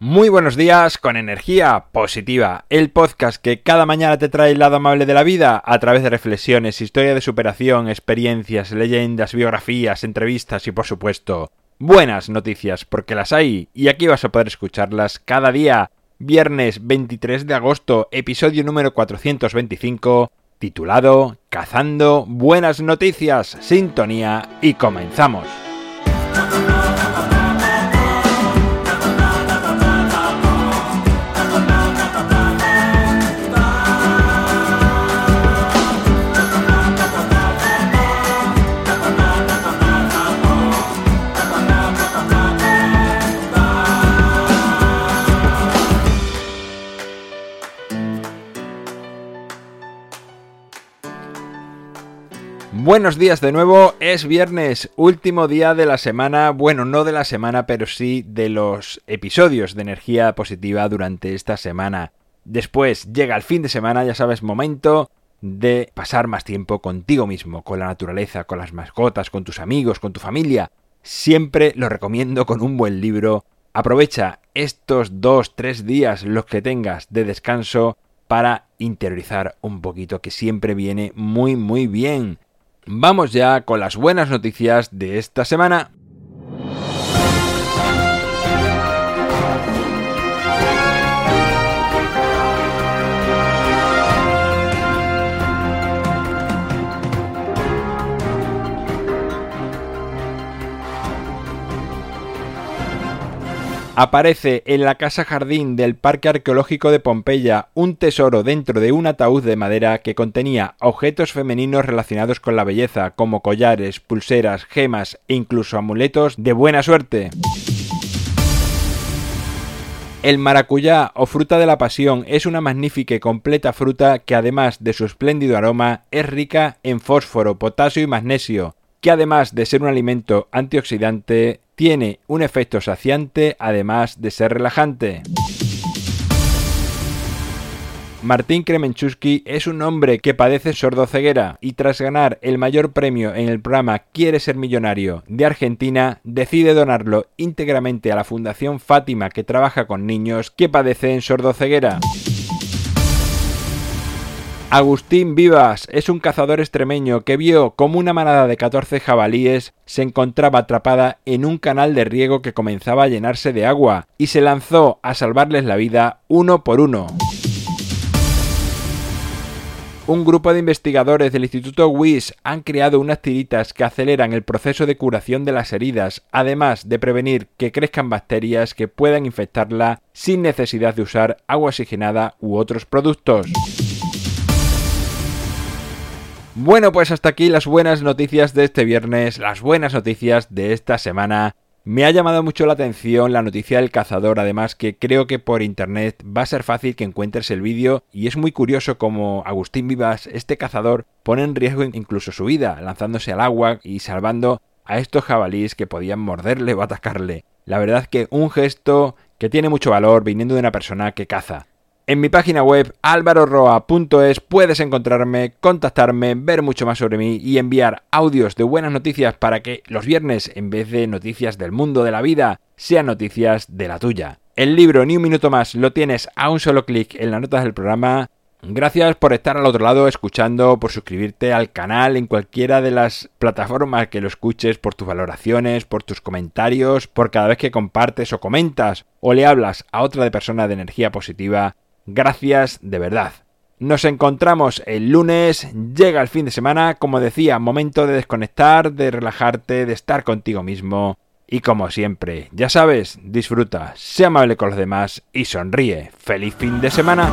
Muy buenos días con energía positiva, el podcast que cada mañana te trae el lado amable de la vida a través de reflexiones, historia de superación, experiencias, leyendas, biografías, entrevistas y por supuesto buenas noticias porque las hay y aquí vas a poder escucharlas cada día. Viernes 23 de agosto, episodio número 425, titulado Cazando buenas noticias, sintonía y comenzamos. Buenos días de nuevo, es viernes, último día de la semana, bueno, no de la semana, pero sí de los episodios de energía positiva durante esta semana. Después llega el fin de semana, ya sabes, momento de pasar más tiempo contigo mismo, con la naturaleza, con las mascotas, con tus amigos, con tu familia. Siempre lo recomiendo con un buen libro. Aprovecha estos dos, tres días, los que tengas de descanso, para interiorizar un poquito, que siempre viene muy, muy bien. Vamos ya con las buenas noticias de esta semana. Aparece en la casa jardín del Parque Arqueológico de Pompeya un tesoro dentro de un ataúd de madera que contenía objetos femeninos relacionados con la belleza, como collares, pulseras, gemas e incluso amuletos de buena suerte. El maracuyá o fruta de la pasión es una magnífica y completa fruta que además de su espléndido aroma es rica en fósforo, potasio y magnesio, que además de ser un alimento antioxidante tiene un efecto saciante además de ser relajante. Martín Kremenchusky es un hombre que padece sordoceguera y tras ganar el mayor premio en el programa Quiere ser millonario de Argentina, decide donarlo íntegramente a la Fundación Fátima que trabaja con niños que padecen sordoceguera. Agustín Vivas es un cazador extremeño que vio como una manada de 14 jabalíes se encontraba atrapada en un canal de riego que comenzaba a llenarse de agua y se lanzó a salvarles la vida uno por uno. Un grupo de investigadores del Instituto WIS han creado unas tiritas que aceleran el proceso de curación de las heridas, además de prevenir que crezcan bacterias que puedan infectarla sin necesidad de usar agua oxigenada u otros productos. Bueno, pues hasta aquí las buenas noticias de este viernes, las buenas noticias de esta semana. Me ha llamado mucho la atención la noticia del cazador, además que creo que por internet va a ser fácil que encuentres el vídeo y es muy curioso como Agustín Vivas, este cazador, pone en riesgo incluso su vida, lanzándose al agua y salvando a estos jabalíes que podían morderle o atacarle. La verdad que un gesto que tiene mucho valor viniendo de una persona que caza. En mi página web alvaroroa.es puedes encontrarme, contactarme, ver mucho más sobre mí y enviar audios de buenas noticias para que los viernes, en vez de noticias del mundo de la vida, sean noticias de la tuya. El libro Ni un minuto más lo tienes a un solo clic en las notas del programa. Gracias por estar al otro lado escuchando, por suscribirte al canal en cualquiera de las plataformas que lo escuches, por tus valoraciones, por tus comentarios, por cada vez que compartes o comentas o le hablas a otra de persona de energía positiva Gracias de verdad. Nos encontramos el lunes, llega el fin de semana, como decía, momento de desconectar, de relajarte, de estar contigo mismo. Y como siempre, ya sabes, disfruta, sea amable con los demás y sonríe. ¡Feliz fin de semana!